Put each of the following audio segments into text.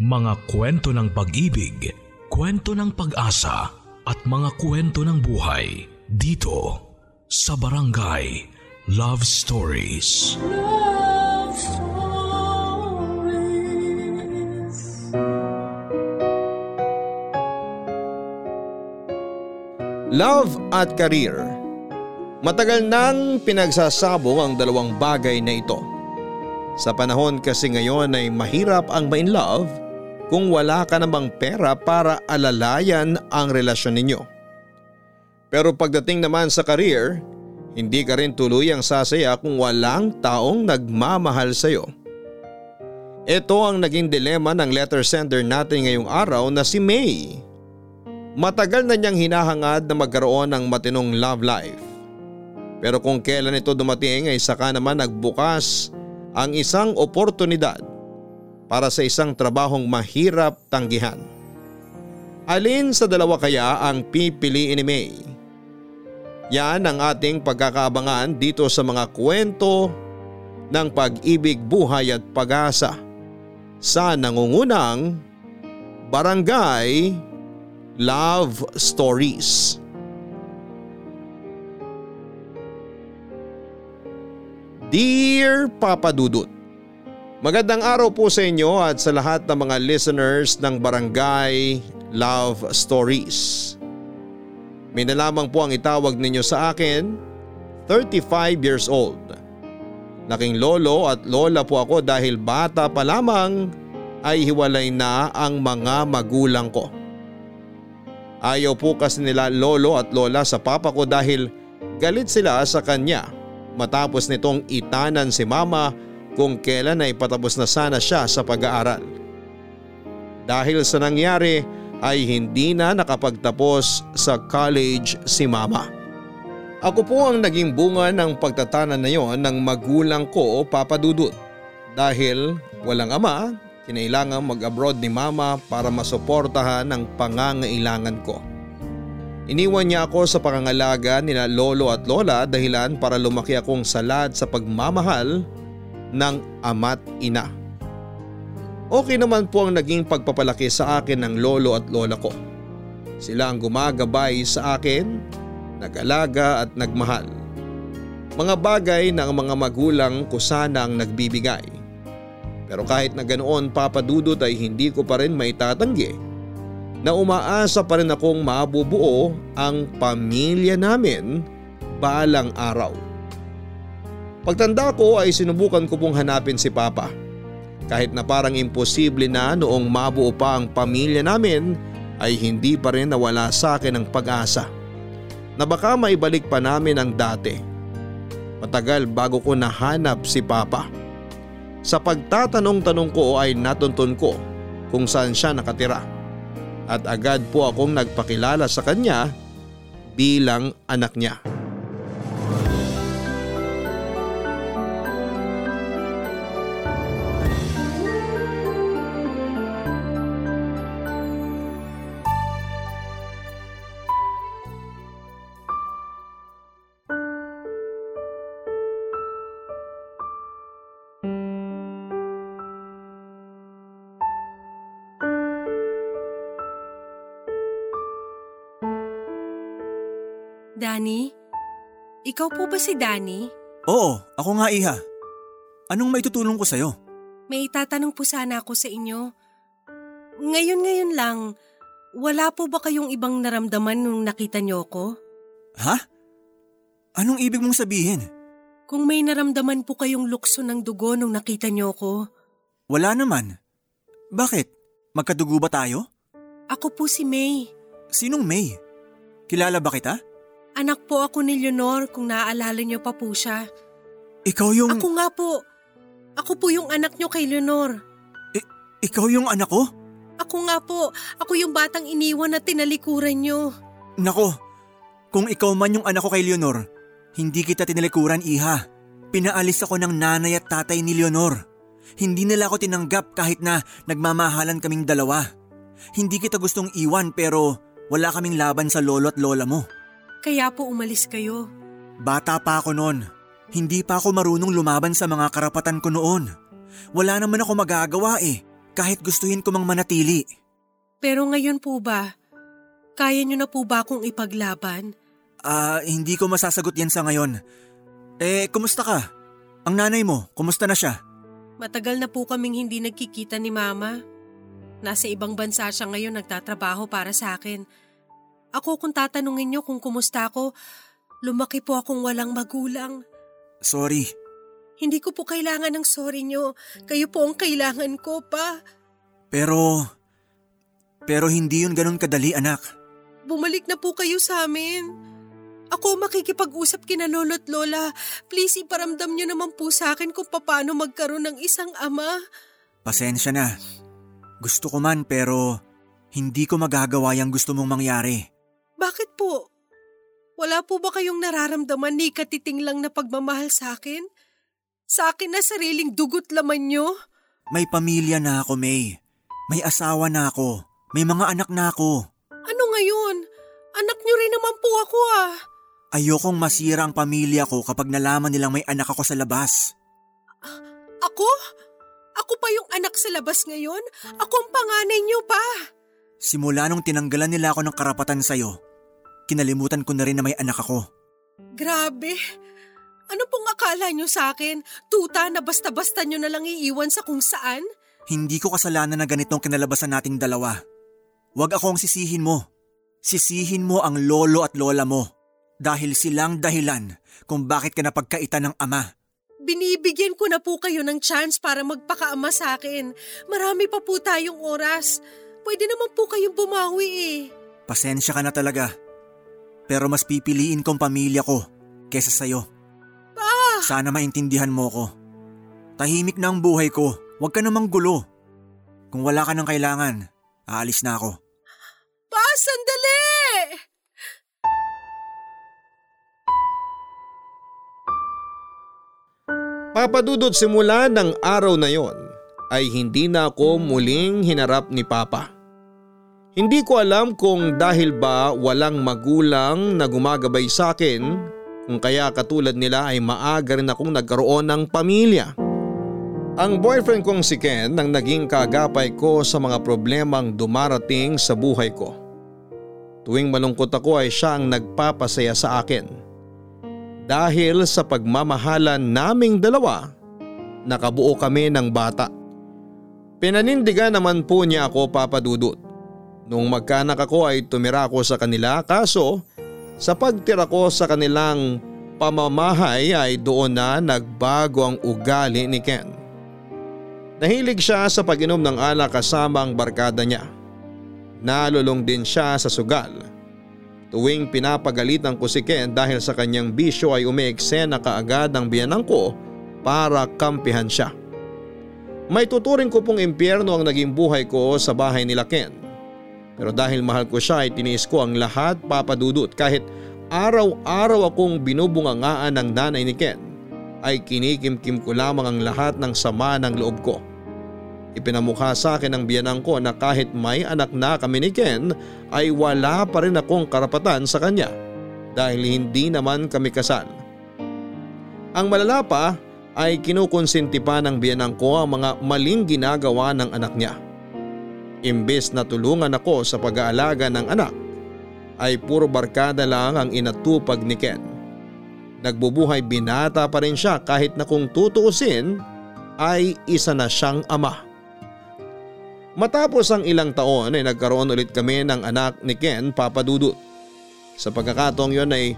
Mga kwento ng pag-ibig, kwento ng pag-asa at mga kwento ng buhay dito sa Barangay Love Stories. Love Stories. Love at career. Matagal nang pinagsasabong ang dalawang bagay na ito. Sa panahon kasi ngayon ay mahirap ang ma-in love kung wala ka namang pera para alalayan ang relasyon ninyo. Pero pagdating naman sa career, hindi ka rin tuluyang sasaya kung walang taong nagmamahal sa iyo. Ito ang naging dilema ng letter sender natin ngayong araw na si May. Matagal na niyang hinahangad na magkaroon ng matinong love life. Pero kung kailan ito dumating ay saka naman nagbukas ang isang oportunidad para sa isang trabahong mahirap tanggihan. Alin sa dalawa kaya ang pipiliin ni May? Yan ang ating pagkakaabangan dito sa mga kwento ng pag-ibig, buhay at pag-asa sa nangungunang Barangay Love Stories. Dear Papa Dudut, Magandang araw po sa inyo at sa lahat ng mga listeners ng Barangay Love Stories. May nalamang po ang itawag ninyo sa akin, 35 years old. Laking lolo at lola po ako dahil bata pa lamang ay hiwalay na ang mga magulang ko. Ayaw po kasi nila lolo at lola sa papa ko dahil galit sila sa kanya matapos nitong itanan si mama kung kailan ay patapos na sana siya sa pag-aaral. Dahil sa nangyari ay hindi na nakapagtapos sa college si mama. Ako po ang naging bunga ng pagtatanan na yon ng magulang ko o papadudot. Dahil walang ama, kinailangan mag-abroad ni mama para masuportahan ang pangangailangan ko. Iniwan niya ako sa pangangalaga nila lolo at lola dahilan para lumaki akong salad sa pagmamahal ng ama't ina. Okay naman po ang naging pagpapalaki sa akin ng lolo at lola ko. Sila ang gumagabay sa akin, nag-alaga at nagmahal. Mga bagay ang mga magulang ko sana ang nagbibigay. Pero kahit na ganoon papadudot ay hindi ko pa rin maitatanggi na umaasa pa rin akong mabubuo ang pamilya namin balang araw. Pagtanda ko ay sinubukan ko pong hanapin si Papa. Kahit na parang imposible na noong mabuo pa ang pamilya namin ay hindi pa rin nawala sa akin ang pag-asa na baka maibalik pa namin ang dati. Matagal bago ko nahanap si Papa. Sa pagtatanong-tanong ko ay natuntun ko kung saan siya nakatira. At agad po akong nagpakilala sa kanya bilang anak niya. Danny? Ikaw po ba si Danny? Oo, ako nga iha. Anong maitutulong ko sa'yo? May itatanong po sana ako sa inyo. Ngayon-ngayon lang, wala po ba kayong ibang naramdaman nung nakita niyo ako? Ha? Anong ibig mong sabihin? Kung may naramdaman po kayong lukso ng dugo nung nakita niyo ako, Wala naman. Bakit? Magkadugo ba tayo? ako po si May. Sinong May? Kilala ba kita? Anak po ako ni Leonor kung naaalala niyo pa po siya. Ikaw yung… Ako nga po. Ako po yung anak niyo kay Leonor. Ikaw yung anak ko? Ako nga po. Ako yung batang iniwan at tinalikuran niyo. Nako, kung ikaw man yung anak ko kay Leonor, hindi kita tinalikuran iha. Pinaalis ako ng nanay at tatay ni Leonor. Hindi nila ako tinanggap kahit na nagmamahalan kaming dalawa. Hindi kita gustong iwan pero wala kaming laban sa lolo at lola mo. Kaya po umalis kayo. Bata pa ako noon. Hindi pa ako marunong lumaban sa mga karapatan ko noon. Wala naman ako magagawa eh. Kahit gustuhin ko mang manatili. Pero ngayon po ba, kaya niyo na po ba akong ipaglaban? Ah, hindi ko masasagot yan sa ngayon. Eh, kumusta ka? Ang nanay mo, kumusta na siya? Matagal na po kaming hindi nagkikita ni Mama. Nasa ibang bansa siya ngayon nagtatrabaho para sa akin. Ako kung tatanungin niyo kung kumusta ako, lumaki po akong walang magulang. Sorry. Hindi ko po kailangan ng sorry niyo. Kayo po ang kailangan ko pa. Pero... Pero hindi yun ganun kadali anak. Bumalik na po kayo sa amin. Ako makikipag-usap kina lolo't lola. Please iparamdam niyo naman po sa akin kung paano magkaroon ng isang ama. Pasensya na. Gusto ko man pero hindi ko magagawa yung gusto mong mangyari. Bakit po? Wala po ba kayong nararamdaman ni katiting lang na pagmamahal sa akin? Sa akin na sariling dugot laman nyo? May pamilya na ako, May. May asawa na ako. May mga anak na ako. Ano ngayon? Anak nyo rin naman po ako ah. Ayokong masira ang pamilya ko kapag nalaman nilang may anak ako sa labas. Ako? Ako pa yung anak sa labas ngayon? Ako ang panganay nyo pa. Simula nung tinanggalan nila ako ng karapatan sa'yo, kinalimutan ko na rin na may anak ako. Grabe. Ano pong akala nyo sa akin? Tuta na basta-basta nyo na lang iiwan sa kung saan? Hindi ko kasalanan na ganitong kinalabasan nating dalawa. Huwag akong sisihin mo. Sisihin mo ang lolo at lola mo. Dahil silang dahilan kung bakit ka napagkaitan ng ama. Binibigyan ko na po kayo ng chance para magpakaama sa akin. Marami pa po tayong oras. Pwede naman po kayong bumawi eh. Pasensya ka na talaga. Pero mas pipiliin kong pamilya ko kesa sa'yo. Pa! Sana maintindihan mo ko. Tahimik na ang buhay ko. Huwag ka namang gulo. Kung wala ka ng kailangan, aalis na ako. Pa, sandali! Papadudot simula ng araw na yon ay hindi na ako muling hinarap ni Papa. Hindi ko alam kung dahil ba walang magulang na gumagabay sa akin kung kaya katulad nila ay maaga rin akong nagkaroon ng pamilya. Ang boyfriend kong si Ken ang naging kagapay ko sa mga problemang dumarating sa buhay ko. Tuwing malungkot ako ay siya ang nagpapasaya sa akin. Dahil sa pagmamahalan naming dalawa, nakabuo kami ng bata. Pinanindigan naman po niya ako papadudot. Nung magkanak ako ay tumira ako sa kanila kaso sa pagtira ko sa kanilang pamamahay ay doon na nagbago ang ugali ni Ken. Nahilig siya sa pag-inom ng alak kasama ang barkada niya. Nalulong din siya sa sugal. Tuwing pinapagalitan ko si Ken dahil sa kanyang bisyo ay umeeksena kaagad ang biyanang ko para kampihan siya. May tuturing ko pong impyerno ang naging buhay ko sa bahay nila Ken. Pero dahil mahal ko siya ay tiniis ko ang lahat papadudot kahit araw-araw akong binubungangaan ng nanay ni Ken ay kinikimkim ko lamang ang lahat ng sama ng loob ko. Ipinamukha sa akin ng biyanang ko na kahit may anak na kami ni Ken ay wala pa rin akong karapatan sa kanya dahil hindi naman kami kasal. Ang malala pa ay kinukonsinti pa ng biyanang ko ang mga maling ginagawa ng anak niya. Imbes na tulungan ako sa pag-aalaga ng anak ay puro barkada lang ang inatupag ni Ken. Nagbubuhay binata pa rin siya kahit na kung tutuusin ay isa na siyang ama. Matapos ang ilang taon ay nagkaroon ulit kami ng anak ni Ken Papadudut. Sa pagkakataong yon ay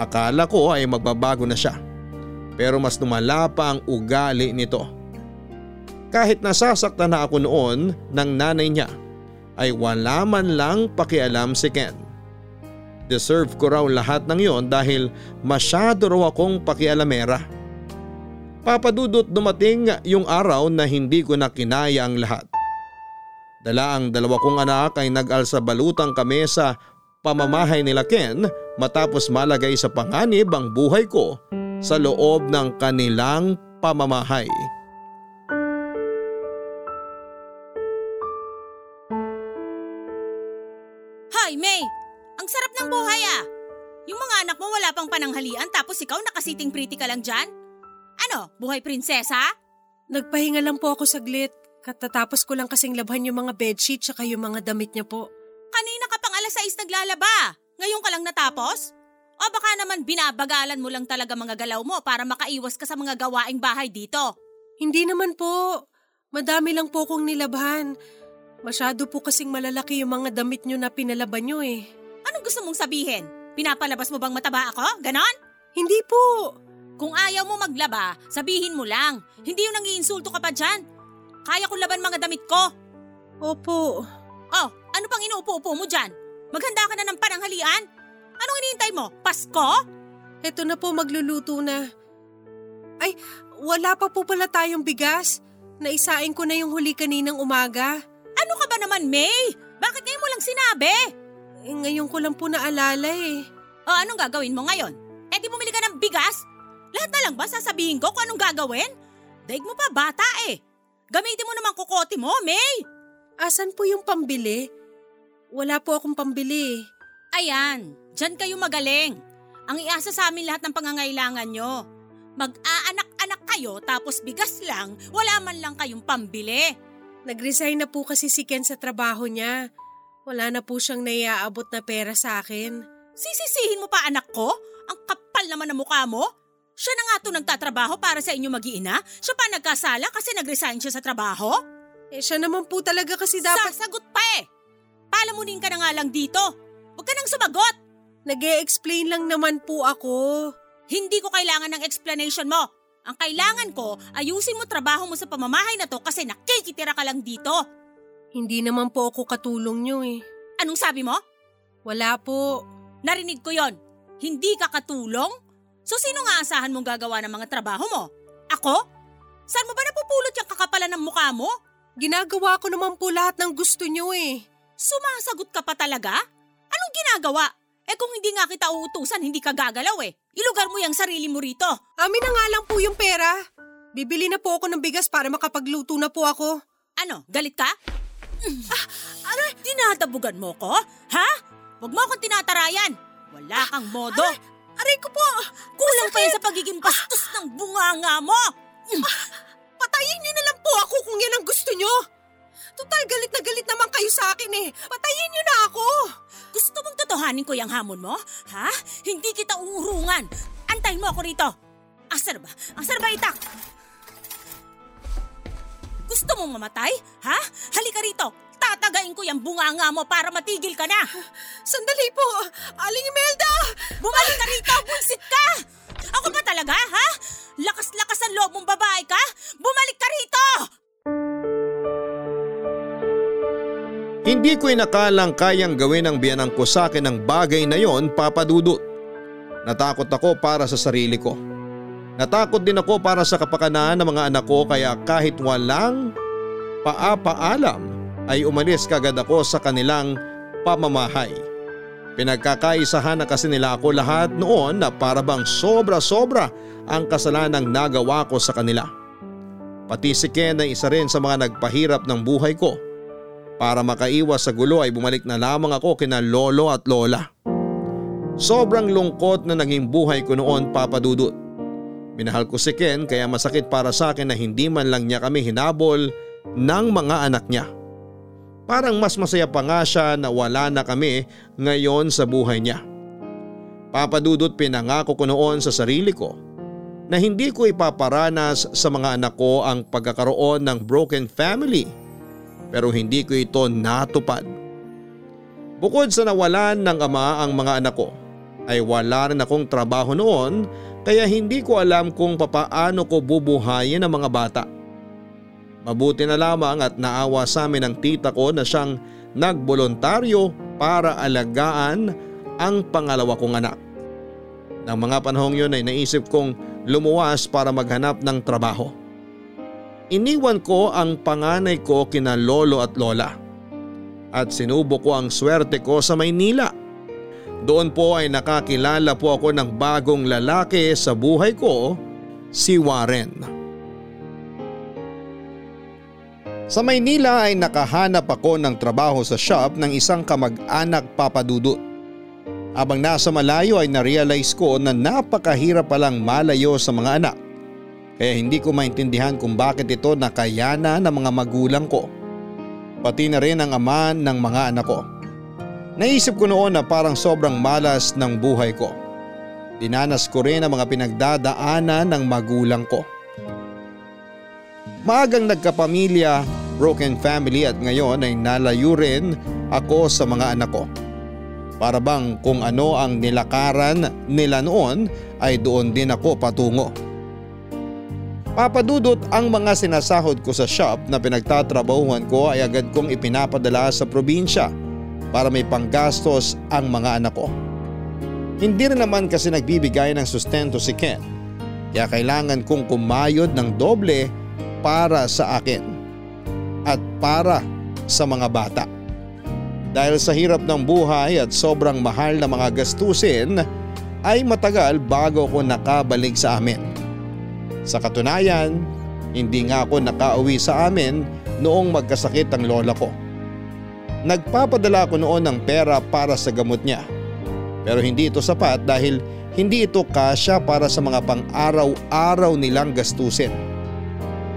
akala ko ay magbabago na siya. Pero mas lumala pa ang ugali nito. Kahit nasasaktan na ako noon ng nanay niya ay wala man lang pakialam si Ken. Deserve ko raw lahat ng yon dahil masyado raw akong pakialamera. Papadudot dumating yung araw na hindi ko na kinaya ang lahat. Dala ang dalawa kong anak ay nag-alsa balutang kami sa pamamahay nila Ken matapos malagay sa panganib ang buhay ko sa loob ng kanilang pamamahay. Ng buhay ah! Yung mga anak mo wala pang pananghalian tapos ikaw nakasiting pretty ka lang dyan? Ano, buhay prinsesa? Nagpahinga lang po ako saglit. Katatapos ko lang kasing labhan yung mga bedsheet tsaka yung mga damit niya po. Kanina ka pang alas 6 naglalaba. Ngayon ka lang natapos? O baka naman binabagalan mo lang talaga mga galaw mo para makaiwas ka sa mga gawaing bahay dito. Hindi naman po. Madami lang po kong nilabhan. Masyado po kasing malalaki yung mga damit niyo na pinalaban niyo eh. Anong gusto mong sabihin? Pinapalabas mo bang mataba ako? Ganon? Hindi po. Kung ayaw mo maglaba, sabihin mo lang. Hindi yung nangiinsulto ka pa dyan. Kaya kong laban mga damit ko. Opo. Oh, ano pang inuupo-upo mo dyan? Maghanda ka na ng pananghalian? Anong inihintay mo? Pasko? Eto na po magluluto na. Ay, wala pa po pala tayong bigas. Naisain ko na yung huli kaninang umaga. Ano ka ba naman, May? Bakit ngayon mo lang sinabi? Eh, ngayon ko lang po naalala eh. O anong gagawin mo ngayon? Eh di bumili ka ng bigas? Lahat na lang ba sasabihin ko kung anong gagawin? Daig mo pa bata eh. Gamitin mo naman kukote mo, May. Asan po yung pambili? Wala po akong pambili. Ayan, dyan kayo magaling. Ang iasa sa amin lahat ng pangangailangan nyo. Mag-aanak-anak kayo tapos bigas lang, wala man lang kayong pambili. Nag-resign na po kasi si Ken sa trabaho niya. Wala na po siyang naiaabot na pera sa akin. Sisisihin mo pa anak ko? Ang kapal naman ng mukha mo? Siya na nga to nagtatrabaho para sa inyo mag-iina? Siya pa nagkasala kasi nag-resign siya sa trabaho? Eh siya naman po talaga kasi dapat... Sasagot pa eh! Palamunin ka na nga lang dito. Huwag ka nang sumagot! nag explain lang naman po ako. Hindi ko kailangan ng explanation mo. Ang kailangan ko, ayusin mo trabaho mo sa pamamahay na to kasi nakikitira ka lang dito. Hindi naman po ako katulong niyo eh. Anong sabi mo? Wala po. Narinig ko yon. Hindi ka katulong? So sino nga asahan mong gagawa ng mga trabaho mo? Ako? Saan mo ba napupulot yung kakapalan ng mukha mo? Ginagawa ko naman po lahat ng gusto niyo eh. Sumasagot ka pa talaga? Anong ginagawa? Eh kung hindi nga kita uutusan, hindi ka gagalaw eh. Ilugar mo yung sarili mo rito. Amin na nga lang po yung pera. Bibili na po ako ng bigas para makapagluto na po ako. Ano, galit ka? Ah, ano, dinadabugan mo ko? Ha? Huwag mo akong tinatarayan. Wala kang modo. Aray, aray ko po! Kulang pa yan sa pagiging bastos ng bunganga mo. Patayin niyo na lang po ako kung yan ang gusto niyo. Total galit na galit naman kayo sa akin eh. Patayin niyo na ako. Gusto mong totohanin ko yung hamon mo? Ha? Hindi kita uurungan. Antayin mo ako rito. Asar ba? Asar ba itak? Gusto mong mamatay? Ha? Halika rito. Tatagain ko yung bunganga mo para matigil ka na. Sandali po. Aling Imelda! Bumalik ka rito, buisit ka! Ako ba talaga, ha? Lakas-lakas ang loob mong babae ka? Bumalik ka rito! Hindi ko inakalang kayang gawin ng biyanang ko sa akin ang bagay na yon papadudot. Natakot ako para sa sarili ko. Natakot din ako para sa kapakanan ng mga anak ko kaya kahit walang paapaalam ay umalis kagad ako sa kanilang pamamahay. Pinagkakaisahan na kasi nila ako lahat noon na para bang sobra-sobra ang kasalanang nagawa ko sa kanila. Pati si Ken ay isa rin sa mga nagpahirap ng buhay ko. Para makaiwas sa gulo ay bumalik na lamang ako kina lolo at lola. Sobrang lungkot na naging buhay ko noon papadudot. Minahal ko si Ken kaya masakit para sa akin na hindi man lang niya kami hinabol ng mga anak niya. Parang mas masaya pa nga siya na wala na kami ngayon sa buhay niya. Papadudot pinangako ko noon sa sarili ko na hindi ko ipaparanas sa mga anak ko ang pagkakaroon ng broken family pero hindi ko ito natupad. Bukod sa nawalan ng ama ang mga anak ko ay wala rin akong trabaho noon kaya hindi ko alam kung papaano ko bubuhayin ang mga bata. Mabuti na lamang at naawa sa amin ang tita ko na siyang nagbolontaryo para alagaan ang pangalawa kong anak. Nang mga panahong yun ay naisip kong lumuwas para maghanap ng trabaho. Iniwan ko ang panganay ko kina lolo at lola. At sinubo ko ang swerte ko sa Maynila. Doon po ay nakakilala po ako ng bagong lalaki sa buhay ko, si Warren. Sa Maynila ay nakahanap ako ng trabaho sa shop ng isang kamag-anak papadudot. Habang nasa malayo ay narealize ko na napakahirap palang malayo sa mga anak. Kaya hindi ko maintindihan kung bakit ito nakayana ng mga magulang ko. Pati na rin ang ama ng mga anak ko. Naisip ko noon na parang sobrang malas ng buhay ko. Dinanas ko rin ang mga pinagdadaanan ng magulang ko. Maagang nagkapamilya, broken family at ngayon ay nalayo rin ako sa mga anak ko. Para bang kung ano ang nilakaran nila noon ay doon din ako patungo. Papadudot ang mga sinasahod ko sa shop na pinagtatrabahuhan ko ay agad kong ipinapadala sa probinsya para may panggastos ang mga anak ko. Hindi rin naman kasi nagbibigay ng sustento si Ken kaya kailangan kong kumayod ng doble para sa akin at para sa mga bata. Dahil sa hirap ng buhay at sobrang mahal na mga gastusin ay matagal bago ako nakabalik sa amin. Sa katunayan, hindi nga ako nakauwi sa amin noong magkasakit ang lola ko. Nagpapadala ko noon ng pera para sa gamot niya. Pero hindi ito sapat dahil hindi ito kasya para sa mga pang-araw-araw nilang gastusin.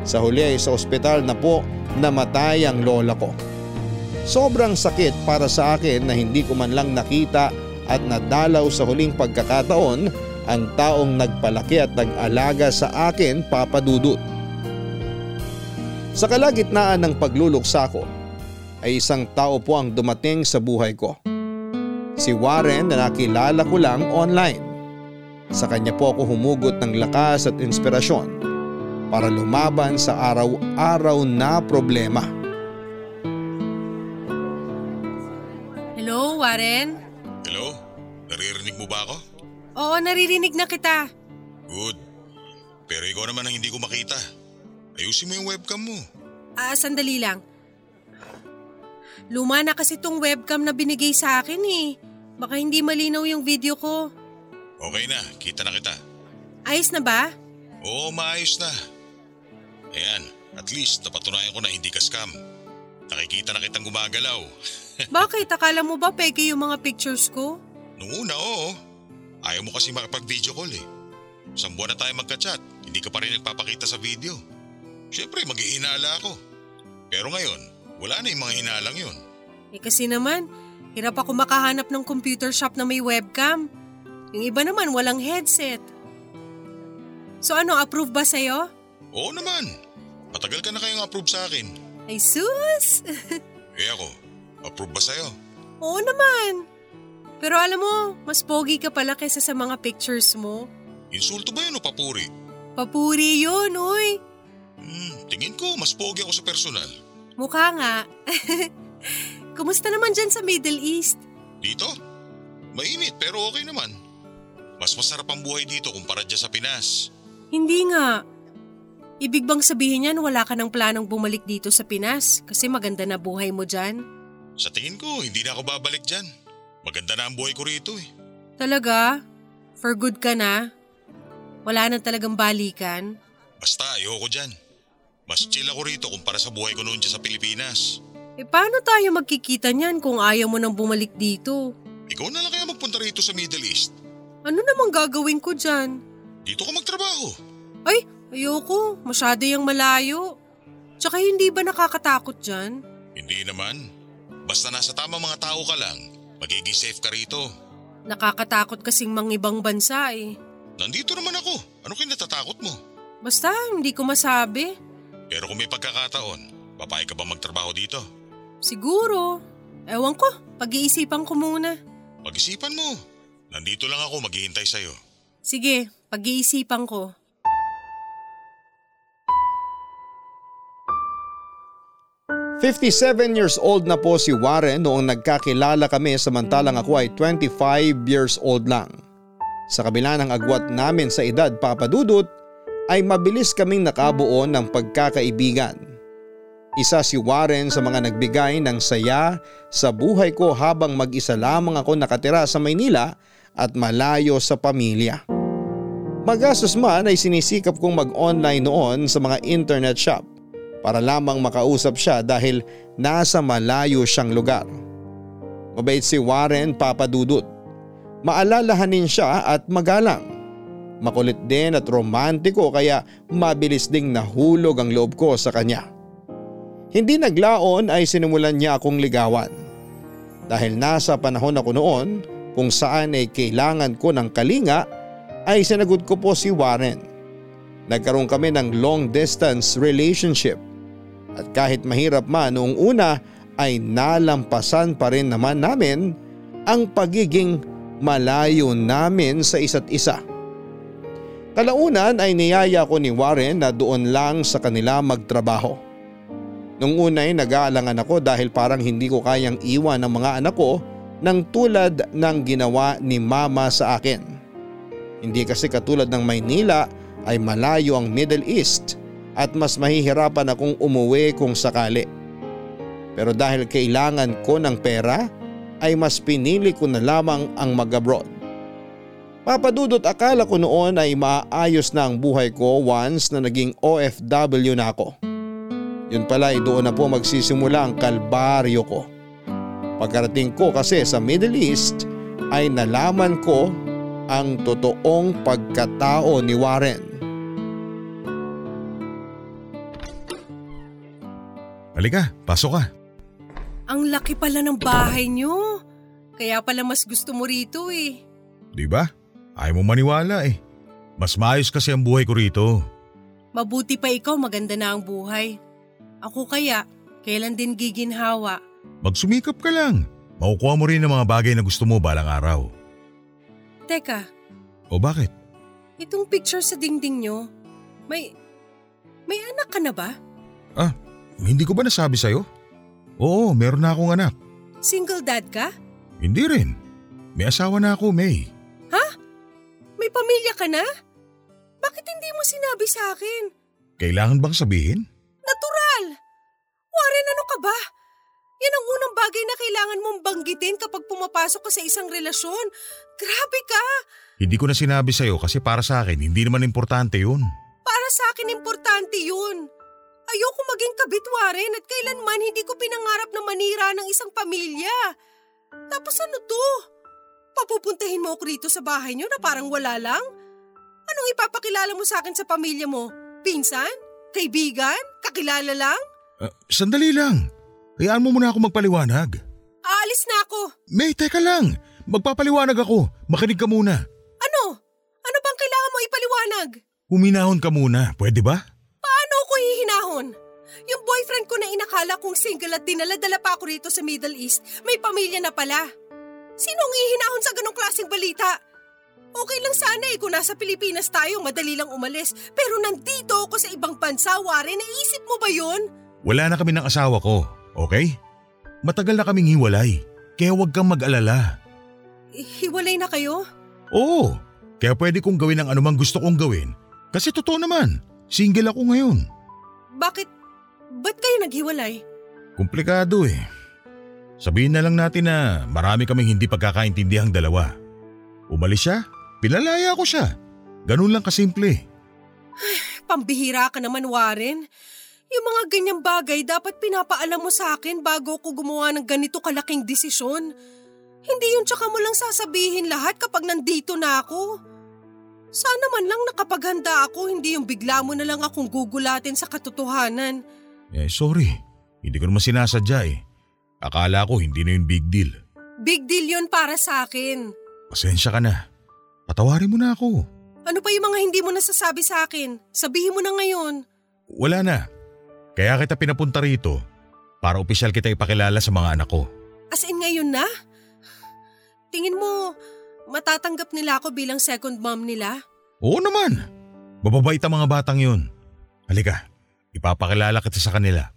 Sa huli ay sa ospital na po namatay ang lola ko. Sobrang sakit para sa akin na hindi ko man lang nakita at nadalaw sa huling pagkakataon ang taong nagpalaki at nag-alaga sa akin papadudot. Sa kalagitnaan ng pagluluksa ko ay isang tao po ang dumating sa buhay ko. Si Warren na nakilala ko lang online. Sa kanya po ako humugot ng lakas at inspirasyon para lumaban sa araw-araw na problema. Hello, Warren? Hello? Naririnig mo ba ako? Oo, naririnig na kita. Good. Pero ikaw naman ang hindi ko makita. Ayusin mo yung webcam mo. Ah, sandali lang. Luma na kasi tong webcam na binigay sa akin eh. Baka hindi malinaw yung video ko. Okay na, kita na kita. Ayos na ba? Oo, maayos na. Ayan, at least napatunayan ko na hindi ka scam. Nakikita na kitang gumagalaw. Bakit? Akala mo ba peke yung mga pictures ko? Nung una, oo. Ayaw mo kasi makapag-video call eh. Isang buwan na tayo magka-chat, hindi ka pa rin nagpapakita sa video. Siyempre, maghihinala ako. Pero ngayon, wala na yung mga hinalang yun. Eh kasi naman, hirap ako makahanap ng computer shop na may webcam. Yung iba naman walang headset. So ano, approve ba sa'yo? Oo naman. Matagal ka na kayong approve sa akin. Ay sus! Eh ako, approve ba sa'yo? Oo naman. Pero alam mo, mas pogi ka pala kaysa sa mga pictures mo. Insulto ba yun o papuri? Papuri yun, uy. Hmm, tingin ko mas pogi ako sa personal. Mukha nga. Kumusta naman dyan sa Middle East? Dito? Mainit pero okay naman. Mas masarap ang buhay dito kumpara dyan sa Pinas. Hindi nga. Ibig bang sabihin yan wala ka ng planong bumalik dito sa Pinas kasi maganda na buhay mo dyan? Sa tingin ko, hindi na ako babalik dyan. Maganda na ang buhay ko rito eh. Talaga? For good ka na? Wala na talagang balikan? Basta ayoko dyan. Mas chill ako rito kumpara sa buhay ko noon dyan sa Pilipinas. Eh paano tayo magkikita niyan kung ayaw mo nang bumalik dito? Ikaw na lang kaya magpunta rito sa Middle East. Ano namang gagawin ko dyan? Dito ka magtrabaho. Ay, ayoko. Masyado yung malayo. Tsaka hindi ba nakakatakot dyan? Hindi naman. Basta nasa tamang mga tao ka lang, magiging safe ka rito. Nakakatakot kasing mga ibang bansa eh. Nandito naman ako. Ano kinatatakot mo? Basta hindi ko masabi. Pero kung may pagkakataon, papayag ka ba magtrabaho dito? Siguro. Ewan ko, pag-iisipan ko muna. Pag-isipan mo. Nandito lang ako maghihintay sa'yo. Sige, pag-iisipan ko. Fifty-seven years old na po si Warren noong nagkakilala kami samantalang ako ay 25 years old lang. Sa kabila ng agwat namin sa edad papadudot ay mabilis kaming nakabuo ng pagkakaibigan. Isa si Warren sa mga nagbigay ng saya sa buhay ko habang mag-isa lamang ako nakatira sa Maynila at malayo sa pamilya. Magastos man ay sinisikap kong mag-online noon sa mga internet shop para lamang makausap siya dahil nasa malayo siyang lugar. Mabait si Warren papadudot. Maalalahanin siya at magalang. Makulit din at romantiko kaya mabilis ding nahulog ang loob ko sa kanya. Hindi naglaon ay sinimulan niya akong ligawan. Dahil nasa panahon ako noon kung saan ay kailangan ko ng kalinga ay sinagot ko po si Warren. Nagkaroon kami ng long distance relationship at kahit mahirap man noong una ay nalampasan pa rin naman namin ang pagiging malayo namin sa isa't isa. Kalaunan ay niyaya ko ni Warren na doon lang sa kanila magtrabaho. Nung una ay nag-aalangan ako dahil parang hindi ko kayang iwan ang mga anak ko ng tulad ng ginawa ni mama sa akin. Hindi kasi katulad ng Maynila ay malayo ang Middle East at mas mahihirapan akong umuwi kung sakali. Pero dahil kailangan ko ng pera ay mas pinili ko na lamang ang mag-abroad. Papadudot akala ko noon ay maayos na ang buhay ko once na naging OFW na ako. Yun pala ay doon na po magsisimula ang kalbaryo ko. Pagkarating ko kasi sa Middle East ay nalaman ko ang totoong pagkatao ni Warren. Halika, pasok ka. Ang laki pala ng bahay niyo. Kaya pala mas gusto mo rito eh. Di ba? Ayaw mo maniwala eh. Mas maayos kasi ang buhay ko rito. Mabuti pa ikaw maganda na ang buhay. Ako kaya, kailan din giginhawa? Magsumikap ka lang. Makukuha mo rin ang mga bagay na gusto mo balang araw. Teka, O bakit? itong picture sa dingding nyo, may, may anak ka na ba? Hindi ko ba nasabi sa'yo? Oo, meron na akong anak. Single dad ka? Hindi rin. May asawa na ako, May. May pamilya ka na? Bakit hindi mo sinabi sa akin? Kailangan bang sabihin? Natural! Warren, ano ka ba? Yan ang unang bagay na kailangan mong banggitin kapag pumapasok ka sa isang relasyon. Grabe ka! Hindi ko na sinabi sa'yo kasi para sa akin hindi naman importante yun. Para sa akin importante yun. Ayoko maging kabit, Warren, at kailanman hindi ko pinangarap na manira ng isang pamilya. Tapos ano to? Papupuntahin mo ako rito sa bahay niyo na parang wala lang? Anong ipapakilala mo sa akin sa pamilya mo? Pinsan? Kaibigan? Kakilala lang? Ah, sandali lang. Hayaan mo muna ako magpaliwanag. Aalis na ako. May, teka lang. Magpapaliwanag ako. Makinig ka muna. Ano? Ano bang kailangan mo ipaliwanag? Huminahon ka muna. Pwede ba? Paano ako hihinahon? Yung boyfriend ko na inakala kong single at dinala-dala pa ako rito sa Middle East, may pamilya na pala. Sinong hihinahon sa ganong klaseng balita? Okay lang sana eh kung nasa Pilipinas tayo, madali lang umalis. Pero nandito ako sa ibang bansa, Warren. Naisip mo ba yun? Wala na kami ng asawa ko. Okay? Matagal na kaming hiwalay. Kaya huwag kang mag-alala. Hiwalay na kayo? Oo. Kaya pwede kong gawin ang anumang gusto kong gawin. Kasi totoo naman. Single ako ngayon. Bakit? Ba't kayo naghiwalay? Komplikado eh. Sabihin na lang natin na marami kaming hindi pagkakaintindihang dalawa. Umalis siya, pinalaya ko siya. Ganun lang kasimple. Pambihira ka naman, Warren. Yung mga ganyang bagay dapat pinapaalam mo sa akin bago ko gumawa ng ganito kalaking desisyon. Hindi yun tsaka mo lang sasabihin lahat kapag nandito na ako. Sana man lang nakapaghanda ako, hindi yung bigla mo na lang akong gugulatin sa katotohanan. Eh sorry, hindi ko naman sinasadya eh. Akala ko hindi na yun big deal. Big deal yun para sa akin. Pasensya ka na. Patawarin mo na ako. Ano pa yung mga hindi mo nasasabi sa akin? Sabihin mo na ngayon. Wala na. Kaya kita pinapunta rito para opisyal kita ipakilala sa mga anak ko. As in ngayon na? Tingin mo, matatanggap nila ako bilang second mom nila? Oo naman. Mababait ang mga batang yun. Halika, ipapakilala kita sa kanila.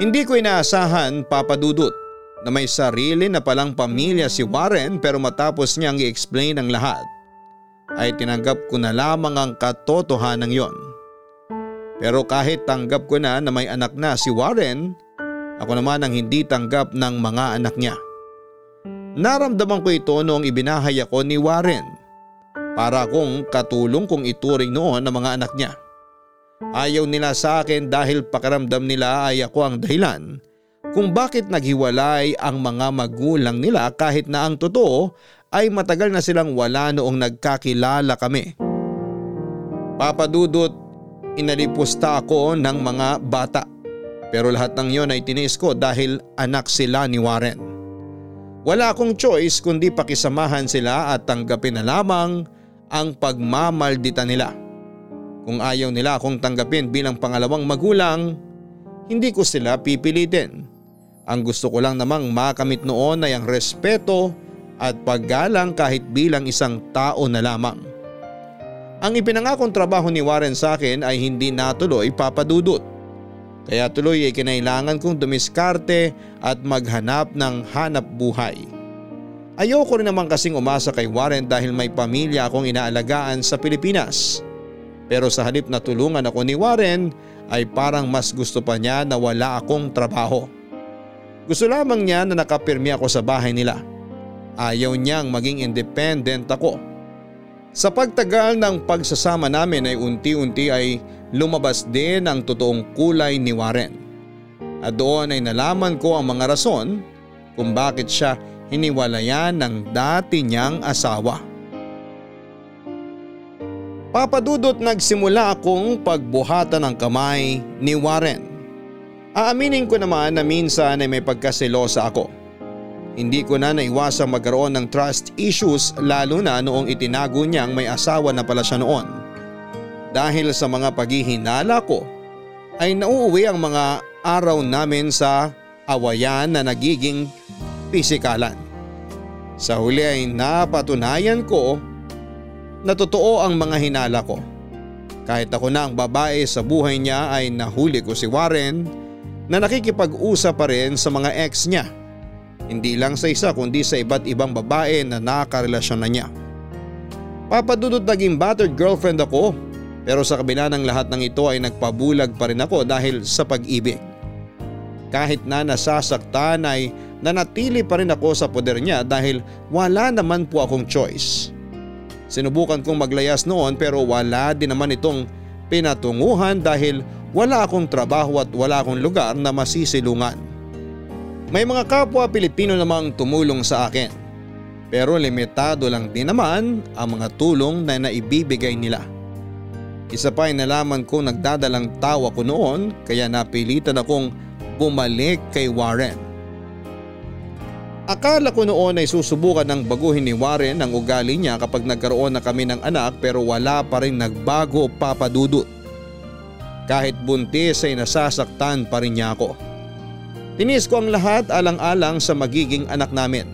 Hindi ko inaasahan papadudot na may sarili na palang pamilya si Warren pero matapos niyang i-explain ang lahat ay tinanggap ko na lamang ang katotohanan yon. Pero kahit tanggap ko na na may anak na si Warren, ako naman ang hindi tanggap ng mga anak niya. Naramdaman ko ito noong ibinahay ako ni Warren para akong katulong kong ituring noon ng mga anak niya. Ayaw nila sa akin dahil pakiramdam nila ay ako ang dahilan kung bakit naghiwalay ang mga magulang nila kahit na ang totoo ay matagal na silang wala noong nagkakilala kami. Papadudot, inalipusta ako ng mga bata. Pero lahat ng yon ay tiniis ko dahil anak sila ni Warren. Wala akong choice kundi pakisamahan sila at tanggapin na lamang ang pagmamaldita nila. Kung ayaw nila akong tanggapin bilang pangalawang magulang, hindi ko sila pipilitin. Ang gusto ko lang namang makamit noon ay ang respeto at paggalang kahit bilang isang tao na lamang. Ang ipinangakong trabaho ni Warren sa akin ay hindi natuloy papadudot. Kaya tuloy ay kinailangan kong dumiskarte at maghanap ng hanap buhay. Ayoko rin naman kasing umasa kay Warren dahil may pamilya akong inaalagaan sa Pilipinas. Pero sa halip na tulungan ako ni Warren ay parang mas gusto pa niya na wala akong trabaho. Gusto lamang niya na nakapirmi ako sa bahay nila. Ayaw niyang maging independent ako. Sa pagtagal ng pagsasama namin ay unti-unti ay lumabas din ang totoong kulay ni Warren. At doon ay nalaman ko ang mga rason kung bakit siya hiniwalayan ng dati niyang asawa. Papadudot nagsimula akong pagbuhatan ng kamay ni Warren. Aaminin ko naman na minsan ay may pagkaselosa ako. Hindi ko na naiwasang magkaroon ng trust issues lalo na noong itinago niyang may asawa na pala siya noon. Dahil sa mga paghihinala ko ay nauuwi ang mga araw namin sa awayan na nagiging pisikalan. Sa huli ay napatunayan ko na totoo ang mga hinala ko. Kahit ako na ang babae sa buhay niya ay nahuli ko si Warren na nakikipag-usap pa rin sa mga ex niya. Hindi lang sa isa kundi sa iba't ibang babae na nakarelasyon na niya. Papadudot naging battered girlfriend ako pero sa kabila ng lahat ng ito ay nagpabulag pa rin ako dahil sa pag-ibig. Kahit na nasasaktan ay nanatili pa rin ako sa poder niya dahil wala naman po akong choice. Sinubukan kong maglayas noon pero wala din naman itong pinatunguhan dahil wala akong trabaho at wala akong lugar na masisilungan. May mga kapwa Pilipino namang tumulong sa akin. Pero limitado lang din naman ang mga tulong na naibibigay nila. Isa pa ay nalaman kong nagdadalang tawa ko noon kaya napilitan akong bumalik kay Warren. Akala ko noon ay susubukan ng baguhin ni Warren ang ugali niya kapag nagkaroon na kami ng anak pero wala pa rin nagbago papadudot. Kahit buntis ay nasasaktan pa rin niya ako. Tinis ko ang lahat alang-alang sa magiging anak namin.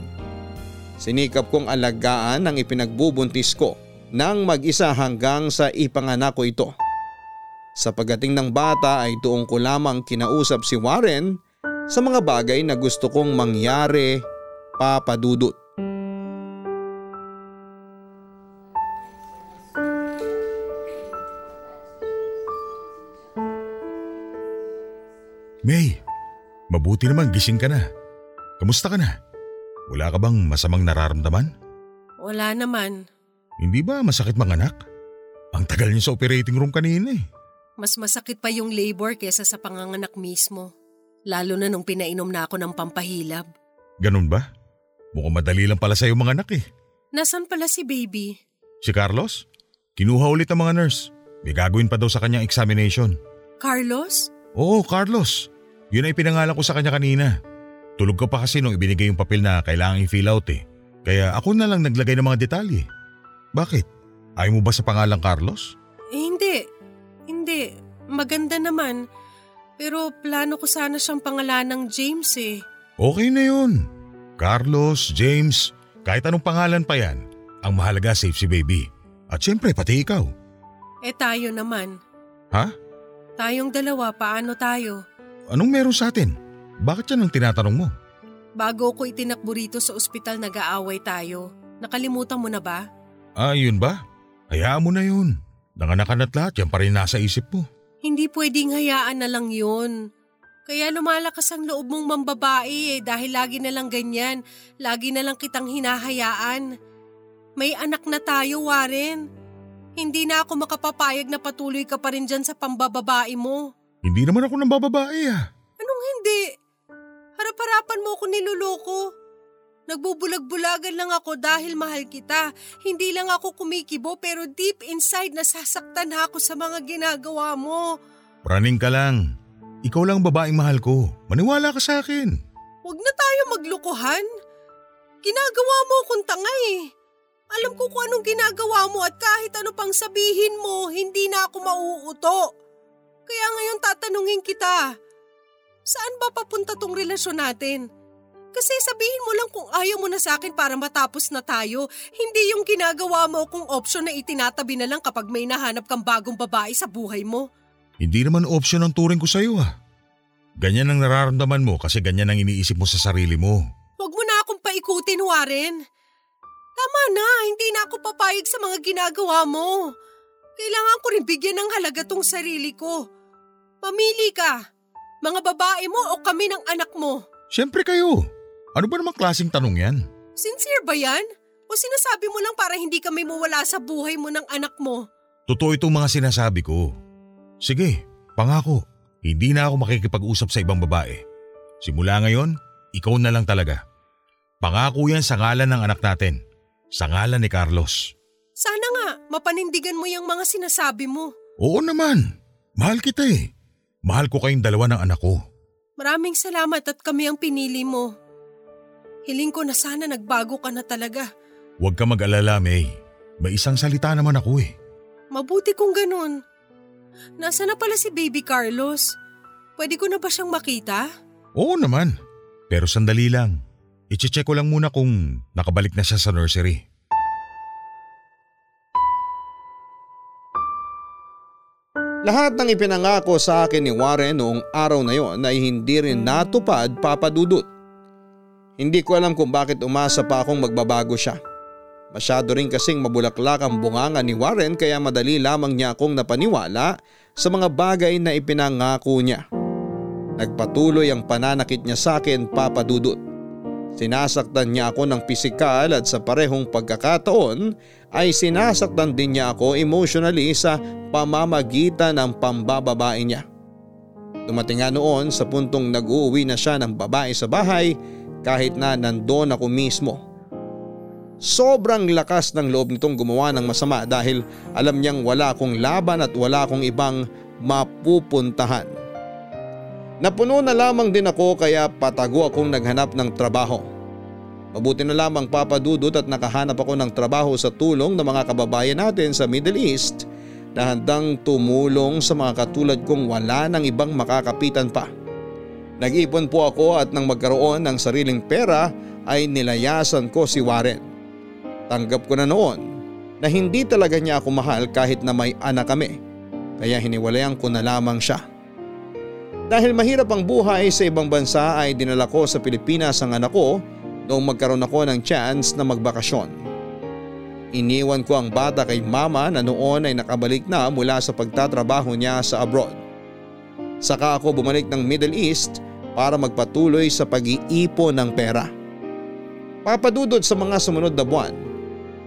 Sinikap kong alagaan ang ipinagbubuntis ko nang mag-isa hanggang sa ipanganak ko ito. Sa pagdating ng bata ay tuong ko lamang kinausap si Warren sa mga bagay na gusto kong mangyari papadudot. May, mabuti naman gising ka na. Kamusta ka na? Wala ka bang masamang nararamdaman? Wala naman. Hindi ba masakit manganak? Ang tagal niyo sa operating room kanina eh. Mas masakit pa yung labor kesa sa panganganak mismo. Lalo na nung pinainom na ako ng pampahilab. Ganun ba? Mukhang madali lang pala sa'yo mga anak eh. Nasaan pala si baby? Si Carlos? Kinuha ulit ang mga nurse. May gagawin pa daw sa kanyang examination. Carlos? Oo, Carlos. Yun ay pinangalan ko sa kanya kanina. Tulog ko pa kasi nung ibinigay yung papel na kailangan i-fill out eh. Kaya ako na lang naglagay ng mga detalye. Bakit? Ayaw mo ba sa pangalang Carlos? Eh, hindi. Hindi. Maganda naman. Pero plano ko sana siyang pangalan ng James eh. Okay na yun. Carlos, James, kahit anong pangalan pa yan, ang mahalaga safe si baby. At syempre pati ikaw. Eh tayo naman. Ha? Tayong dalawa, paano tayo? Anong meron sa atin? Bakit yan ang tinatanong mo? Bago ko itinakbo rito sa ospital nag-aaway tayo. Nakalimutan mo na ba? Ah, yun ba? Hayaan mo na yun. Nanganakan at lahat, yan pa rin nasa isip mo. Hindi pwedeng hayaan na lang yun. Kaya lumalakas ang loob mong mambabae eh dahil lagi na lang ganyan. Lagi na lang kitang hinahayaan. May anak na tayo, Warren. Hindi na ako makapapayag na patuloy ka pa rin dyan sa pambababae mo. Hindi naman ako nang bababae ah. Anong hindi? Harap-harapan mo ako niluloko. Nagbubulag-bulagan lang ako dahil mahal kita. Hindi lang ako kumikibo pero deep inside nasasaktan ako sa mga ginagawa mo. Praning ka lang. Ikaw lang babaeng mahal ko. Maniwala ka sa akin. Huwag na tayo maglukuhan. Ginagawa mo akong tanga eh. Alam ko kung anong ginagawa mo at kahit ano pang sabihin mo, hindi na ako mauuto. Kaya ngayon tatanungin kita, saan ba papunta tong relasyon natin? Kasi sabihin mo lang kung ayaw mo na sa akin para matapos na tayo, hindi yung ginagawa mo kung option na itinatabi na lang kapag may nahanap kang bagong babae sa buhay mo. Hindi naman option ang turing ko sa'yo ah. Ganyan ang nararamdaman mo kasi ganyan ang iniisip mo sa sarili mo. Huwag mo na akong paikutin, Warren. Tama na, hindi na ako papayag sa mga ginagawa mo. Kailangan ko rin bigyan ng halaga tong sarili ko. Mamili ka. Mga babae mo o kami ng anak mo. Siyempre kayo. Ano ba namang klaseng tanong yan? Sincere ba yan? O sinasabi mo lang para hindi kami mawala sa buhay mo ng anak mo? Totoo itong mga sinasabi ko. Sige, pangako. Hindi na ako makikipag-usap sa ibang babae. Simula ngayon, ikaw na lang talaga. Pangako yan sa ngalan ng anak natin. Sa ngalan ni Carlos. Sana nga, mapanindigan mo yung mga sinasabi mo. Oo naman. Mahal kita eh. Mahal ko kayong dalawa ng anak ko. Maraming salamat at kami ang pinili mo. Hiling ko na sana nagbago ka na talaga. Huwag ka mag-alala, May. May isang salita naman ako eh. Mabuti kung ganun. Nasa na pala si Baby Carlos? Pwede ko na ba siyang makita? Oo naman. Pero sandali lang. I-check ko lang muna kung nakabalik na siya sa nursery. Lahat ng ipinangako sa akin ni Warren noong araw na yon ay hindi rin natupad papadudot. Hindi ko alam kung bakit umasa pa akong magbabago siya. Masyado rin kasing mabulaklak ang bunganga ni Warren kaya madali lamang niya akong napaniwala sa mga bagay na ipinangako niya. Nagpatuloy ang pananakit niya sa akin papadudot. Sinasaktan niya ako ng pisikal at sa parehong pagkakataon ay sinasaktan din niya ako emotionally sa pamamagitan ng pambababae niya. Dumating nga noon sa puntong nag-uuwi na siya ng babae sa bahay kahit na nandoon ako mismo. Sobrang lakas ng loob nitong gumawa ng masama dahil alam niyang wala akong laban at wala akong ibang mapupuntahan. Napuno na lamang din ako kaya patago akong naghanap ng trabaho. Mabuti na lamang papadudot at nakahanap ako ng trabaho sa tulong ng mga kababayan natin sa Middle East na handang tumulong sa mga katulad kong wala ng ibang makakapitan pa. Nag-ipon po ako at nang magkaroon ng sariling pera ay nilayasan ko si Warren. Tanggap ko na noon na hindi talaga niya ako mahal kahit na may anak kami kaya hiniwalayan ko na lamang siya. Dahil mahirap ang buhay sa ibang bansa ay dinala ko sa Pilipinas ang anak ko noong magkaroon ako ng chance na magbakasyon. Iniwan ko ang bata kay mama na noon ay nakabalik na mula sa pagtatrabaho niya sa abroad. Saka ako bumalik ng Middle East para magpatuloy sa pag-iipon ng pera. Papadudod sa mga sumunod na buwan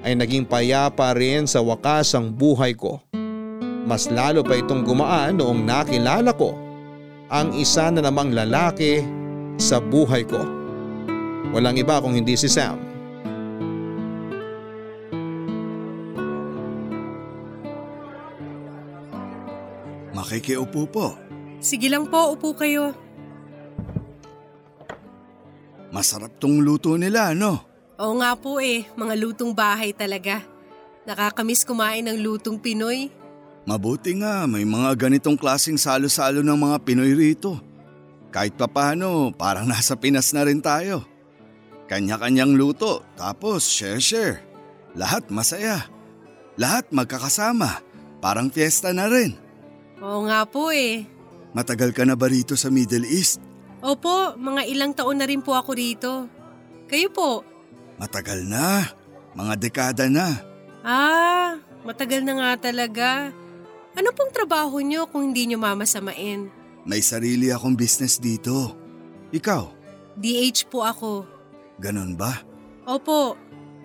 ay naging payapa rin sa wakas ang buhay ko. Mas lalo pa itong gumaan noong nakilala ko ang isa na namang lalaki sa buhay ko. Walang iba kung hindi si Sam. Makikiupo po. Sige lang po, upo kayo. Masarap tong luto nila, no? Oo nga po eh, mga lutong bahay talaga. Nakakamiss kumain ng lutong Pinoy. Mabuti nga may mga ganitong klasing salo-salo ng mga Pinoy rito. Kahit papano, parang nasa Pinas na rin tayo. Kanya-kanyang luto, tapos share-share. Lahat masaya. Lahat magkakasama. Parang fiesta na rin. Oo nga po eh. Matagal ka na ba rito sa Middle East? Opo, mga ilang taon na rin po ako rito. Kayo po? Matagal na. Mga dekada na. Ah, matagal na nga talaga. Ano pong trabaho nyo kung hindi nyo mamasamain? May sarili akong business dito. Ikaw, DH po ako. ganun ba? Opo,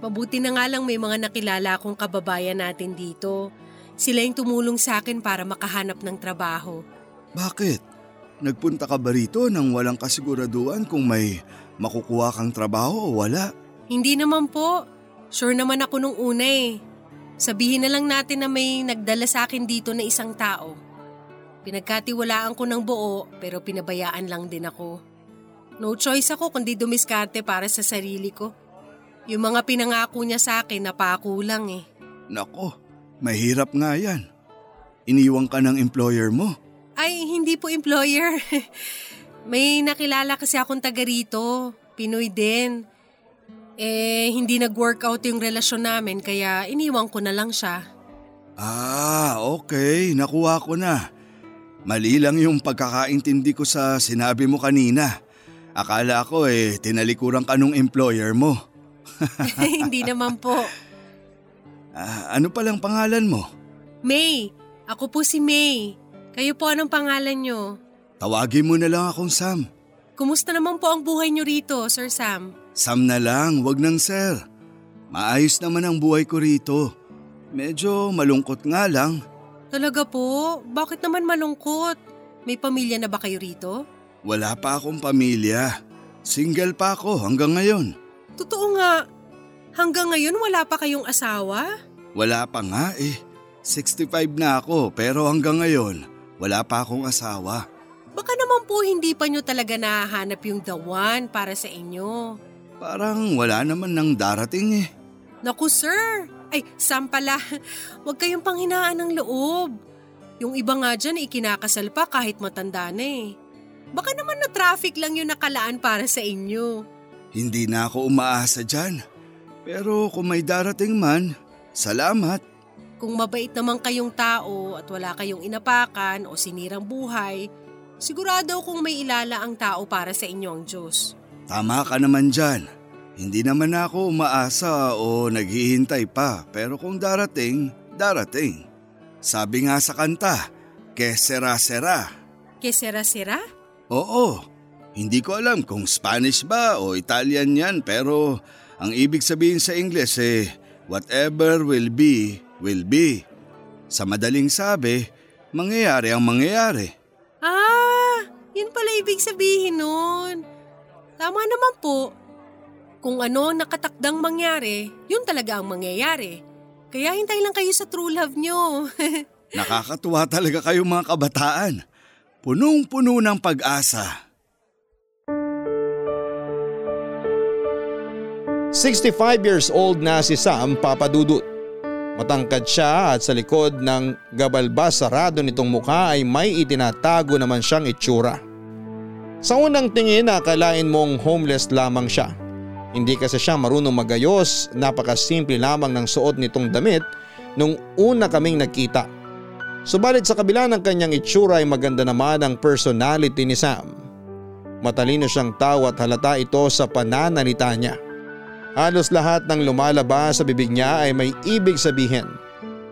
mabuti na nga lang may mga nakilala akong kababayan natin dito. Sila yung tumulong sa akin para makahanap ng trabaho. Bakit? nagpunta ka ba rito nang walang kasiguraduhan kung may makukuha kang trabaho o wala? Hindi naman po. Sure naman ako nung una eh. Sabihin na lang natin na may nagdala sa akin dito na isang tao. Pinagkatiwalaan ko ng buo pero pinabayaan lang din ako. No choice ako kundi dumiskarte para sa sarili ko. Yung mga pinangako niya sa akin napakulang eh. Nako, mahirap nga yan. Iniwan ka ng employer mo. Ay, hindi po employer. May nakilala kasi akong taga rito. Pinoy din. Eh, hindi nag-workout yung relasyon namin kaya iniwan ko na lang siya. Ah, okay. Nakuha ko na. Mali lang yung pagkakaintindi ko sa sinabi mo kanina. Akala ko eh, tinalikuran ka nung employer mo. hindi naman po. Ah, ano palang pangalan mo? May. Ako po si May. Kayo po anong pangalan nyo? Tawagin mo na lang akong Sam. Kumusta naman po ang buhay nyo rito, Sir Sam? Sam na lang, wag nang sir. Maayos naman ang buhay ko rito. Medyo malungkot nga lang. Talaga po? Bakit naman malungkot? May pamilya na ba kayo rito? Wala pa akong pamilya. Single pa ako hanggang ngayon. Totoo nga. Hanggang ngayon wala pa kayong asawa? Wala pa nga eh. 65 na ako pero hanggang ngayon wala pa akong asawa. Baka naman po hindi pa nyo talaga nahahanap yung the one para sa inyo. Parang wala naman nang darating eh. Naku sir, ay Sam pala, huwag kayong panghinaan ng loob. Yung iba nga dyan ikinakasal pa kahit matanda na eh. Baka naman na traffic lang yung nakalaan para sa inyo. Hindi na ako umaasa dyan. Pero kung may darating man, salamat. Kung mabait naman kayong tao at wala kayong inapakan o sinirang buhay, sigurado kung may ilala ang tao para sa inyo ang Diyos. Tama ka naman dyan. Hindi naman ako umaasa o naghihintay pa pero kung darating, darating. Sabi nga sa kanta, que sera-sera. Que sera-sera? Oo, hindi ko alam kung Spanish ba o Italian yan pero ang ibig sabihin sa Ingles eh, whatever will be, will be. Sa madaling sabi, mangyayari ang mangyayari. Ah, yun pala ibig sabihin nun. Tama naman po. Kung ano ang nakatakdang mangyari, yun talaga ang mangyayari. Kaya hintay lang kayo sa true love nyo. Nakakatuwa talaga kayo mga kabataan. Punong-puno ng pag-asa. 65 years old na si Sam Papadudut. Matangkad siya at sa likod ng gabalbas sarado nitong mukha ay may itinatago naman siyang itsura. Sa unang tingin akalain mong homeless lamang siya. Hindi kasi siya marunong magayos, napakasimple lamang ng suot nitong damit nung una kaming nagkita. Subalit sa kabila ng kanyang itsura ay maganda naman ang personality ni Sam. Matalino siyang tao at halata ito sa pananalita niya. Halos lahat ng lumalabas sa bibig niya ay may ibig sabihin.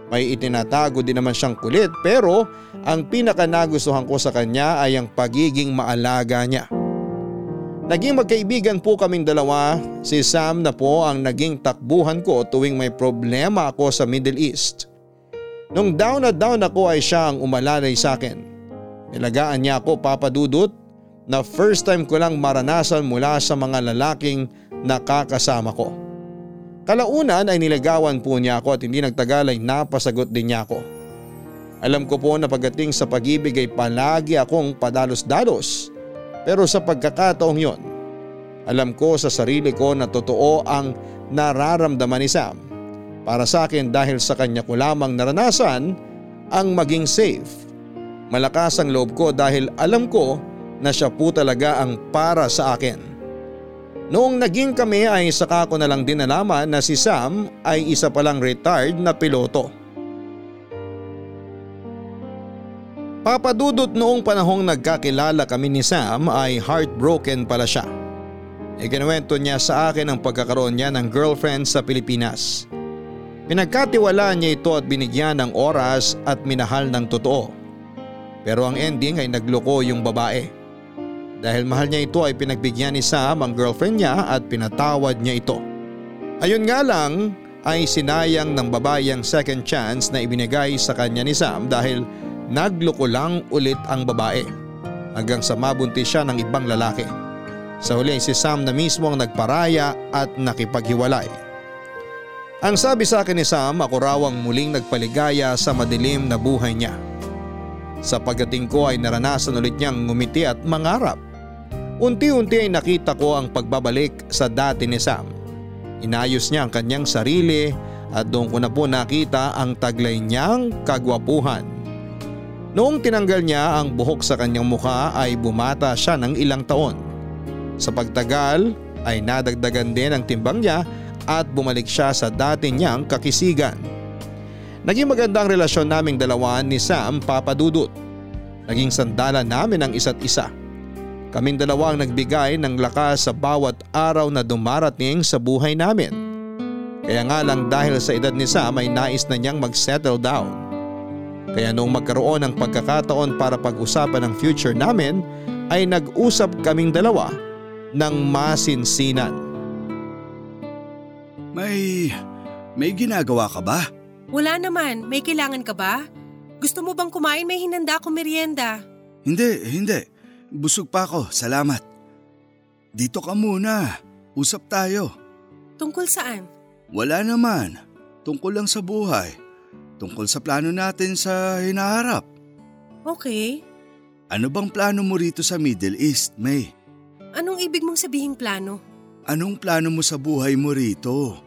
May itinatago din naman siyang kulit pero ang pinaka nagustuhan ko sa kanya ay ang pagiging maalaga niya. Naging magkaibigan po kaming dalawa, si Sam na po ang naging takbuhan ko tuwing may problema ako sa Middle East. Nung down na down ako ay siya ang umalalay sa akin. Nilagaan niya ako papadudot na first time ko lang maranasan mula sa mga lalaking nakakasama ko. Kalaunan ay nilagawan po niya ako at hindi nagtagal ay napasagot din niya ako. Alam ko po na pagdating sa pag-ibig ay palagi akong padalos-dalos pero sa pagkakataong yon, alam ko sa sarili ko na totoo ang nararamdaman ni Sam. Para sa akin dahil sa kanya ko lamang naranasan ang maging safe. Malakas ang loob ko dahil alam ko na siya po talaga ang para sa akin. Noong naging kami ay saka ko na lang din nalaman na si Sam ay isa palang retired na piloto. Papadudot noong panahong nagkakilala kami ni Sam ay heartbroken pala siya. Ikinuwento niya sa akin ang pagkakaroon niya ng girlfriend sa Pilipinas. Pinagkatiwalaan niya ito at binigyan ng oras at minahal ng totoo. Pero ang ending ay nagloko yung babae. Dahil mahal niya ito ay pinagbigyan ni Sam ang girlfriend niya at pinatawad niya ito. Ayun nga lang ay sinayang ng babae ang second chance na ibinigay sa kanya ni Sam dahil nagloko lang ulit ang babae. hanggang sa mabuntis siya ng ibang lalaki. Sa huli si Sam na mismo ang nagparaya at nakipaghiwalay. Ang sabi sa akin ni Sam ako raw ang muling nagpaligaya sa madilim na buhay niya. Sa pagdating ko ay naranasan ulit niyang ngumiti at mangarap. Unti-unti ay nakita ko ang pagbabalik sa dati ni Sam. Inayos niya ang kanyang sarili at doon ko na po nakita ang taglay niyang kagwapuhan. Noong tinanggal niya ang buhok sa kanyang mukha ay bumata siya ng ilang taon. Sa pagtagal ay nadagdagan din ang timbang niya at bumalik siya sa dati niyang kakisigan. Naging maganda ang relasyon naming dalawa ni Sam Papadudut. Naging sandalan namin ang isa't isa. Kaming dalawa ang nagbigay ng lakas sa bawat araw na dumarating sa buhay namin. Kaya nga lang dahil sa edad ni Sam ay nais na niyang mag-settle down. Kaya noong magkaroon ng pagkakataon para pag-usapan ang future namin ay nag-usap kaming dalawa ng masinsinan. May, may ginagawa ka ba? Wala naman, may kailangan ka ba? Gusto mo bang kumain? May hinanda ako merienda. Hindi, hindi. Busog pa ako, salamat. Dito ka muna, usap tayo. Tungkol saan? Wala naman, tungkol lang sa buhay. Tungkol sa plano natin sa hinaharap. Okay. Ano bang plano mo rito sa Middle East, May? Anong ibig mong sabihing plano? Anong plano mo sa buhay mo rito?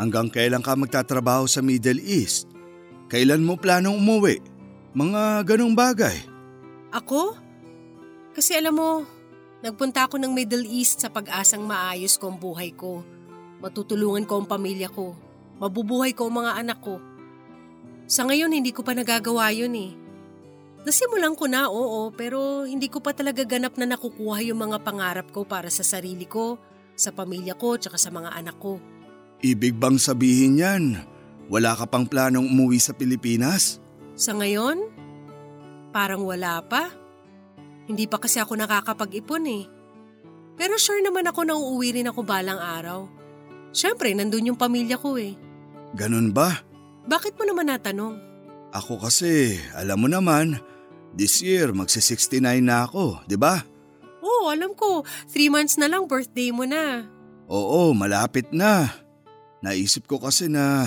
Hanggang kailan ka magtatrabaho sa Middle East? Kailan mo planong umuwi? Mga ganong bagay. Ako? Kasi alam mo, nagpunta ako ng Middle East sa pag-asang maayos ko ang buhay ko. Matutulungan ko ang pamilya ko. Mabubuhay ko ang mga anak ko. Sa ngayon, hindi ko pa nagagawa yun eh. Nasimulan ko na, oo, pero hindi ko pa talaga ganap na nakukuha yung mga pangarap ko para sa sarili ko, sa pamilya ko, tsaka sa mga anak ko. Ibig bang sabihin yan, wala ka pang planong umuwi sa Pilipinas? Sa ngayon, parang wala pa. Hindi pa kasi ako nakakapag-ipon eh. Pero sure naman ako na uuwi rin ako balang araw. Siyempre, nandun yung pamilya ko eh. Ganun ba? Bakit mo naman natanong? Ako kasi, alam mo naman, this year magsi-69 na ako, di ba? Oo, alam ko. Three months na lang birthday mo na. Oo, malapit na. Naisip ko kasi na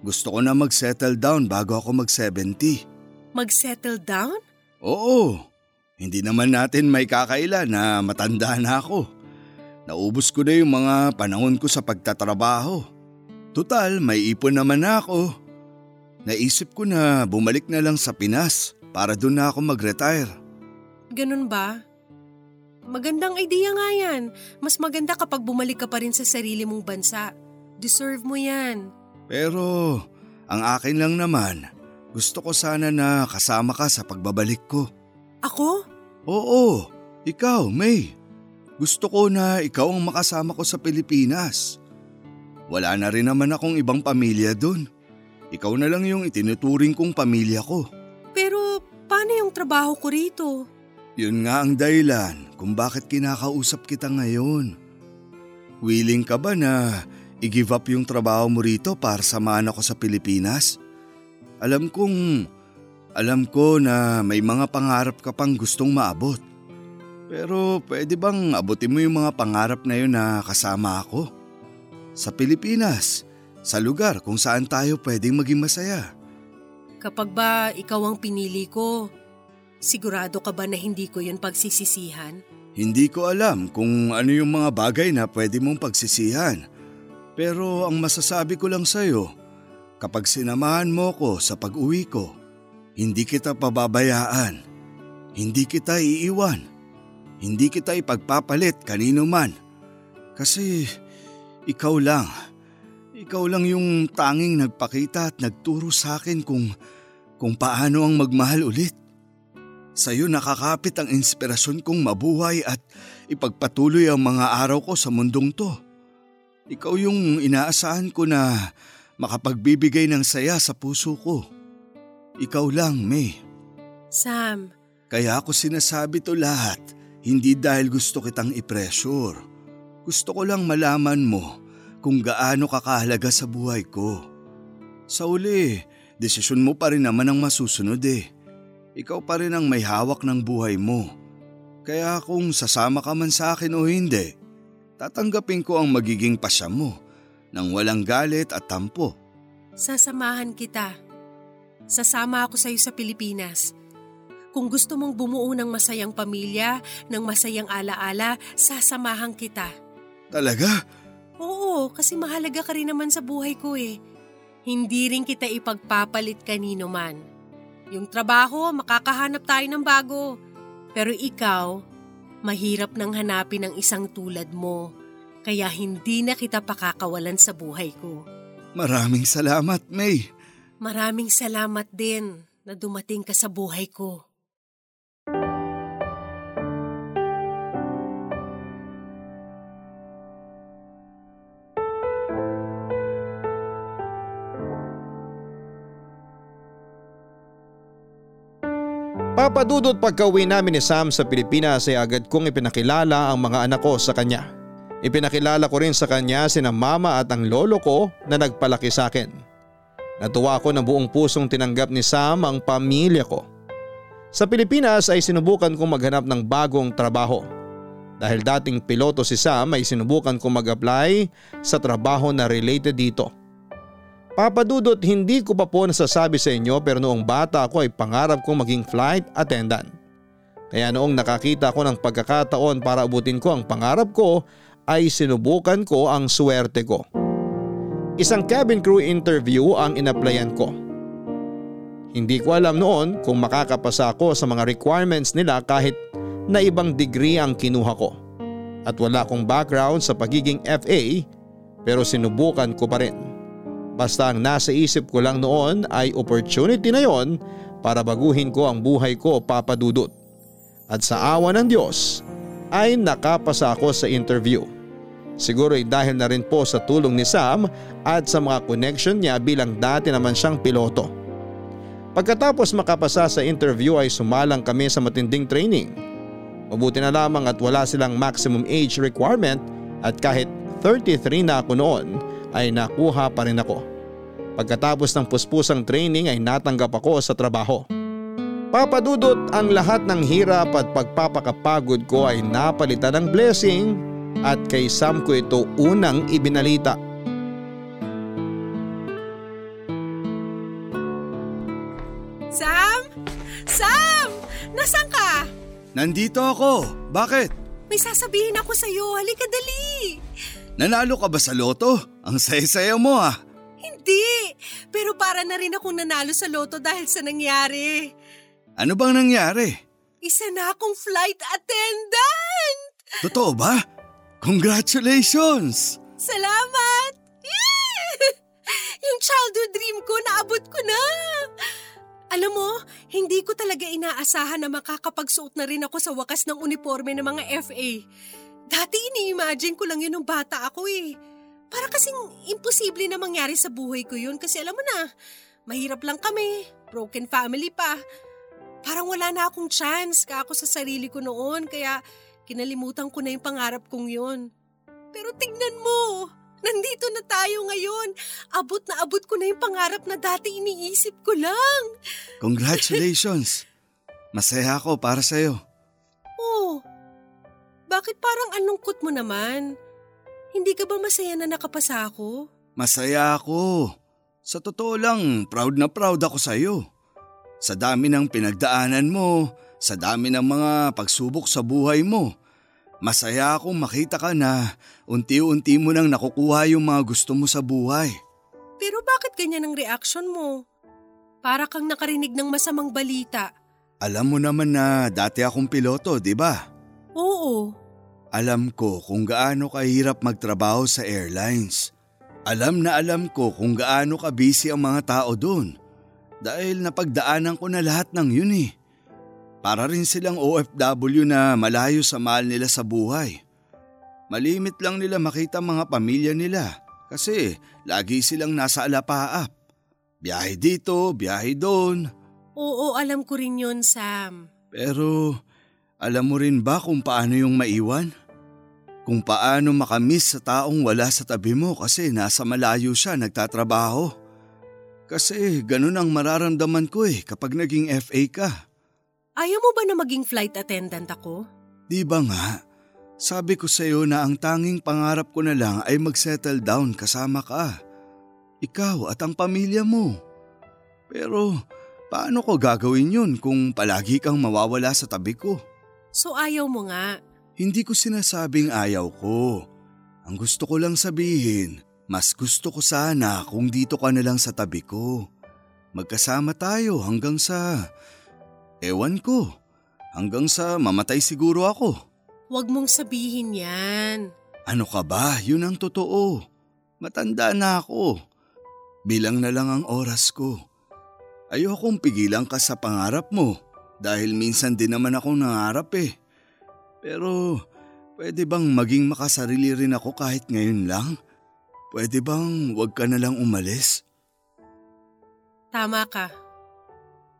gusto ko na mag-settle down bago ako mag-70. Mag-settle down? Oo, hindi naman natin may kakaila na matanda na ako. Naubos ko na yung mga panahon ko sa pagtatrabaho. Tutal, may ipon naman na ako. Naisip ko na bumalik na lang sa Pinas para doon na ako mag-retire. Ganun ba? Magandang idea nga yan. Mas maganda kapag bumalik ka pa rin sa sarili mong bansa. Deserve mo yan. Pero ang akin lang naman, gusto ko sana na kasama ka sa pagbabalik ko. Ako? Oo, ikaw, May. Gusto ko na ikaw ang makasama ko sa Pilipinas. Wala na rin naman akong ibang pamilya doon. Ikaw na lang yung itinuturing kong pamilya ko. Pero paano yung trabaho ko rito? Yun nga ang dahilan kung bakit kinakausap kita ngayon. Willing ka ba na i-give up yung trabaho mo rito para samahan ako sa Pilipinas? Alam kong, alam ko na may mga pangarap ka pang gustong maabot. Pero pwede bang abutin mo yung mga pangarap na yun na kasama ako? Sa Pilipinas, sa lugar kung saan tayo pwedeng maging masaya. Kapag ba ikaw ang pinili ko, sigurado ka ba na hindi ko yun pagsisisihan? Hindi ko alam kung ano yung mga bagay na pwede mong pagsisihan. Pero ang masasabi ko lang sa'yo, kapag sinamahan mo ko sa pag-uwi ko, hindi kita pababayaan. Hindi kita iiwan. Hindi kita ipagpapalit kanino man. Kasi ikaw lang. Ikaw lang yung tanging nagpakita at nagturo sa akin kung, kung paano ang magmahal ulit. Sa'yo nakakapit ang inspirasyon kong mabuhay at ipagpatuloy ang mga araw ko sa mundong to. Ikaw yung inaasahan ko na makapagbibigay ng saya sa puso ko. Ikaw lang, May. Sam. Kaya ako sinasabi to lahat, hindi dahil gusto kitang i-pressure. Gusto ko lang malaman mo kung gaano kakahalaga sa buhay ko. Sa uli, desisyon mo pa rin naman ang masusunod eh. Ikaw pa rin ang may hawak ng buhay mo. Kaya kung sasama ka man sa akin o hindi, tatanggapin ko ang magiging pasya mo nang walang galit at tampo. Sasamahan kita. Sasama ako sa iyo sa Pilipinas. Kung gusto mong bumuo ng masayang pamilya, ng masayang alaala, sasamahan kita. Talaga? Oo, kasi mahalaga ka rin naman sa buhay ko eh. Hindi rin kita ipagpapalit kanino man. Yung trabaho, makakahanap tayo ng bago. Pero ikaw, mahirap nang hanapin ang isang tulad mo. Kaya hindi na kita pakakawalan sa buhay ko. Maraming salamat, May. Maraming salamat din na dumating ka sa buhay ko. Papadudot pagka-uwi namin ni Sam sa Pilipinas ay agad kong ipinakilala ang mga anak ko sa kanya. Ipinakilala ko rin sa kanya sina mama at ang lolo ko na nagpalaki sa akin. Natuwa ako na buong pusong tinanggap ni Sam ang pamilya ko. Sa Pilipinas ay sinubukan kong maghanap ng bagong trabaho. Dahil dating piloto si Sam ay sinubukan kong mag-apply sa trabaho na related dito. Papadudot hindi ko pa po nasasabi sa inyo pero noong bata ako ay pangarap kong maging flight attendant. Kaya noong nakakita ko ng pagkakataon para abutin ko ang pangarap ko ay sinubukan ko ang swerte ko. Isang cabin crew interview ang inaplayan ko. Hindi ko alam noon kung makakapasa ako sa mga requirements nila kahit na ibang degree ang kinuha ko. At wala akong background sa pagiging FA pero sinubukan ko pa rin. Basta ang nasa isip ko lang noon ay opportunity na yon para baguhin ko ang buhay ko papadudot. At sa awa ng Diyos ay nakapasa ako sa interview. Siguro ay dahil na rin po sa tulong ni Sam at sa mga connection niya bilang dati naman siyang piloto. Pagkatapos makapasa sa interview ay sumalang kami sa matinding training. Mabuti na lamang at wala silang maximum age requirement at kahit 33 na ako noon ay nakuha pa rin ako. Pagkatapos ng puspusang training ay natanggap ako sa trabaho. Papadudot ang lahat ng hirap at pagpapakapagod ko ay napalitan ng blessing at kay Sam ko ito unang ibinalita. Sam? Sam! Nasaan ka? Nandito ako. Bakit? May sasabihin ako sa'yo. Halika dali. Nanalo ka ba sa loto? Ang saya-saya mo ah. Hindi. Pero para na rin akong nanalo sa loto dahil sa nangyari. Ano bang nangyari? Isa na akong flight attendant! Totoo ba? Congratulations! Salamat! Yung childhood dream ko, naabot ko na! Alam mo, hindi ko talaga inaasahan na makakapagsuot na rin ako sa wakas ng uniforme ng mga FA. Dati ini-imagine ko lang yun nung bata ako eh. Para kasing imposible na mangyari sa buhay ko yun kasi alam mo na, mahirap lang kami, broken family pa. Parang wala na akong chance ka ako sa sarili ko noon kaya kinalimutan ko na yung pangarap kong yun. Pero tignan mo, nandito na tayo ngayon. Abot na abot ko na yung pangarap na dati iniisip ko lang. Congratulations! Masaya ako para sa'yo. Oh, bakit parang anungkot mo naman? Hindi ka ba masaya na nakapasa ako? Masaya ako. Sa totoo lang, proud na proud ako sa'yo. Sa dami ng pinagdaanan mo, sa dami ng mga pagsubok sa buhay mo, masaya akong makita ka na unti-unti mo nang nakukuha yung mga gusto mo sa buhay. Pero bakit ganyan ang reaction mo? Para kang nakarinig ng masamang balita. Alam mo naman na dati akong piloto, di ba? Oo. Alam ko kung gaano kahirap magtrabaho sa airlines. Alam na alam ko kung gaano ka busy ang mga tao doon. Dahil napagdaanan ko na lahat ng yun eh. Para rin silang OFW na malayo sa mahal nila sa buhay. Malimit lang nila makita mga pamilya nila kasi lagi silang nasa alapaap. Biyahe dito, biyahe doon. Oo, alam ko rin yun, Sam. Pero alam mo rin ba kung paano yung maiwan? Kung paano makamiss sa taong wala sa tabi mo kasi nasa malayo siya nagtatrabaho. Kasi ganun ang mararamdaman ko eh kapag naging FA ka. Ayaw mo ba na maging flight attendant ako? Di ba nga? Sabi ko sa iyo na ang tanging pangarap ko na lang ay mag-settle down kasama ka. Ikaw at ang pamilya mo. Pero paano ko gagawin yun kung palagi kang mawawala sa tabi ko? So ayaw mo nga. Hindi ko sinasabing ayaw ko. Ang gusto ko lang sabihin, mas gusto ko sana kung dito ka na lang sa tabi ko. Magkasama tayo hanggang sa... Ewan ko. Hanggang sa mamatay siguro ako. Huwag mong sabihin yan. Ano ka ba? Yun ang totoo. Matanda na ako. Bilang na lang ang oras ko. Ayokong pigilan ka sa pangarap mo dahil minsan din naman ako nangarap eh. Pero pwede bang maging makasarili rin ako kahit ngayon lang? Pwede bang wag ka na lang umalis? Tama ka.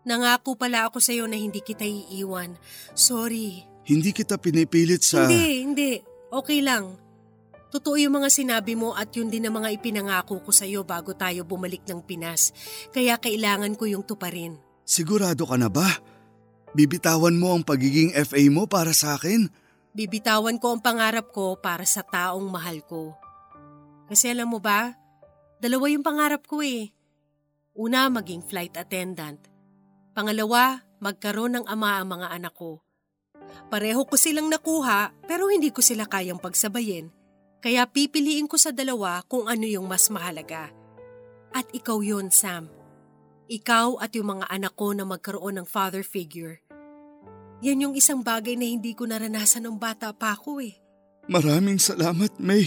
Nangako pala ako sa'yo na hindi kita iiwan. Sorry. Hindi kita pinipilit sa... Hindi, hindi. Okay lang. Totoo yung mga sinabi mo at yun din ang mga ipinangako ko sa'yo bago tayo bumalik ng Pinas. Kaya kailangan ko yung tuparin. Sigurado ka na ba? Bibitawan mo ang pagiging FA mo para sa akin? Bibitawan ko ang pangarap ko para sa taong mahal ko. Kasi alam mo ba, dalawa yung pangarap ko eh. Una, maging flight attendant. Pangalawa, magkaroon ng ama ang mga anak ko. Pareho ko silang nakuha pero hindi ko sila kayang pagsabayin. Kaya pipiliin ko sa dalawa kung ano yung mas mahalaga. At ikaw yon Sam. Ikaw at yung mga anak ko na magkaroon ng father figure. Yan yung isang bagay na hindi ko naranasan ng bata pa ako eh. Maraming salamat, May.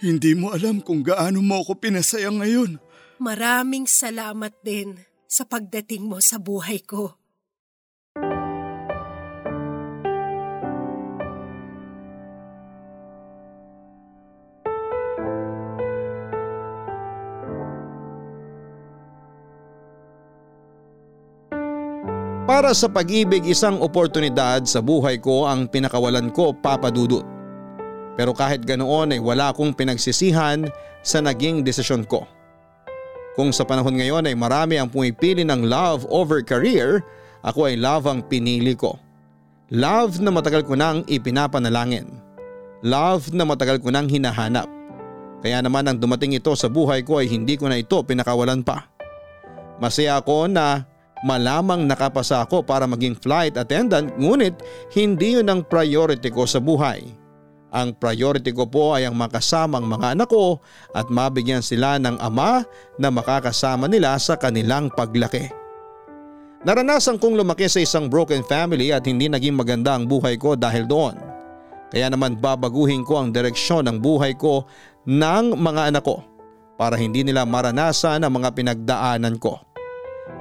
Hindi mo alam kung gaano mo ako pinasaya ngayon. Maraming salamat din sa pagdating mo sa buhay ko. Para sa pag-ibig isang oportunidad sa buhay ko ang pinakawalan ko papadudot. Pero kahit ganoon ay wala akong pinagsisihan sa naging desisyon ko. Kung sa panahon ngayon ay marami ang pumipili ng love over career, ako ay love ang pinili ko. Love na matagal ko nang ipinapanalangin. Love na matagal ko nang hinahanap. Kaya naman ang dumating ito sa buhay ko ay hindi ko na ito pinakawalan pa. Masaya ako na malamang nakapasa ako para maging flight attendant ngunit hindi yun ang priority ko sa buhay. Ang priority ko po ay ang makasamang mga anak ko at mabigyan sila ng ama na makakasama nila sa kanilang paglaki. Naranasan kong lumaki sa isang broken family at hindi naging maganda ang buhay ko dahil doon. Kaya naman babaguhin ko ang direksyon ng buhay ko ng mga anak ko para hindi nila maranasan ang mga pinagdaanan ko.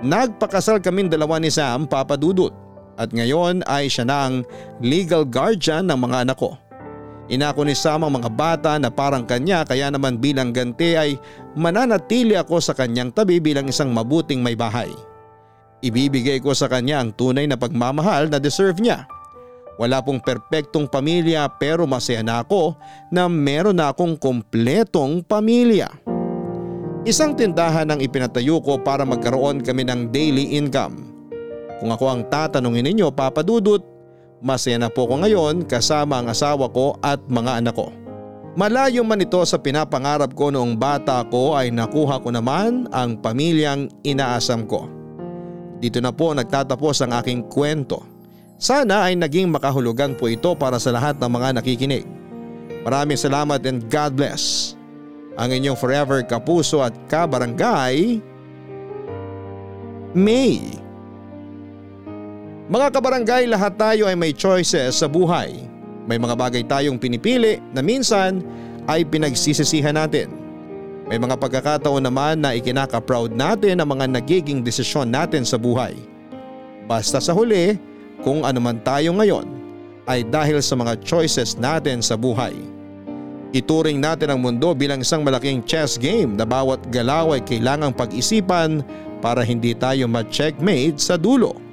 Nagpakasal kaming dalawa ni Sam Papa Dudut at ngayon ay siya na legal guardian ng mga anak ko. Inako ni Sam ang mga bata na parang kanya kaya naman bilang ganti ay mananatili ako sa kanyang tabi bilang isang mabuting may bahay. Ibibigay ko sa kanya ang tunay na pagmamahal na deserve niya. Wala pong perpektong pamilya pero masaya na ako na meron na akong kompletong pamilya. Isang tindahan ang ipinatayo ko para magkaroon kami ng daily income. Kung ako ang tatanungin ninyo papadudot, masaya na po ko ngayon kasama ang asawa ko at mga anak ko. Malayo man ito sa pinapangarap ko noong bata ko ay nakuha ko naman ang pamilyang inaasam ko. Dito na po nagtatapos ang aking kwento. Sana ay naging makahulugan po ito para sa lahat ng mga nakikinig. Maraming salamat and God bless ang inyong forever kapuso at kabarangay, May. Mga kabarangay, lahat tayo ay may choices sa buhay. May mga bagay tayong pinipili na minsan ay pinagsisisihan natin. May mga pagkakataon naman na ikinaka-proud natin ang mga nagiging desisyon natin sa buhay. Basta sa huli, kung ano man tayo ngayon ay dahil sa mga choices natin sa buhay. Ituring natin ang mundo bilang isang malaking chess game na bawat galaw ay kailangang pag-isipan para hindi tayo ma-checkmate sa dulo.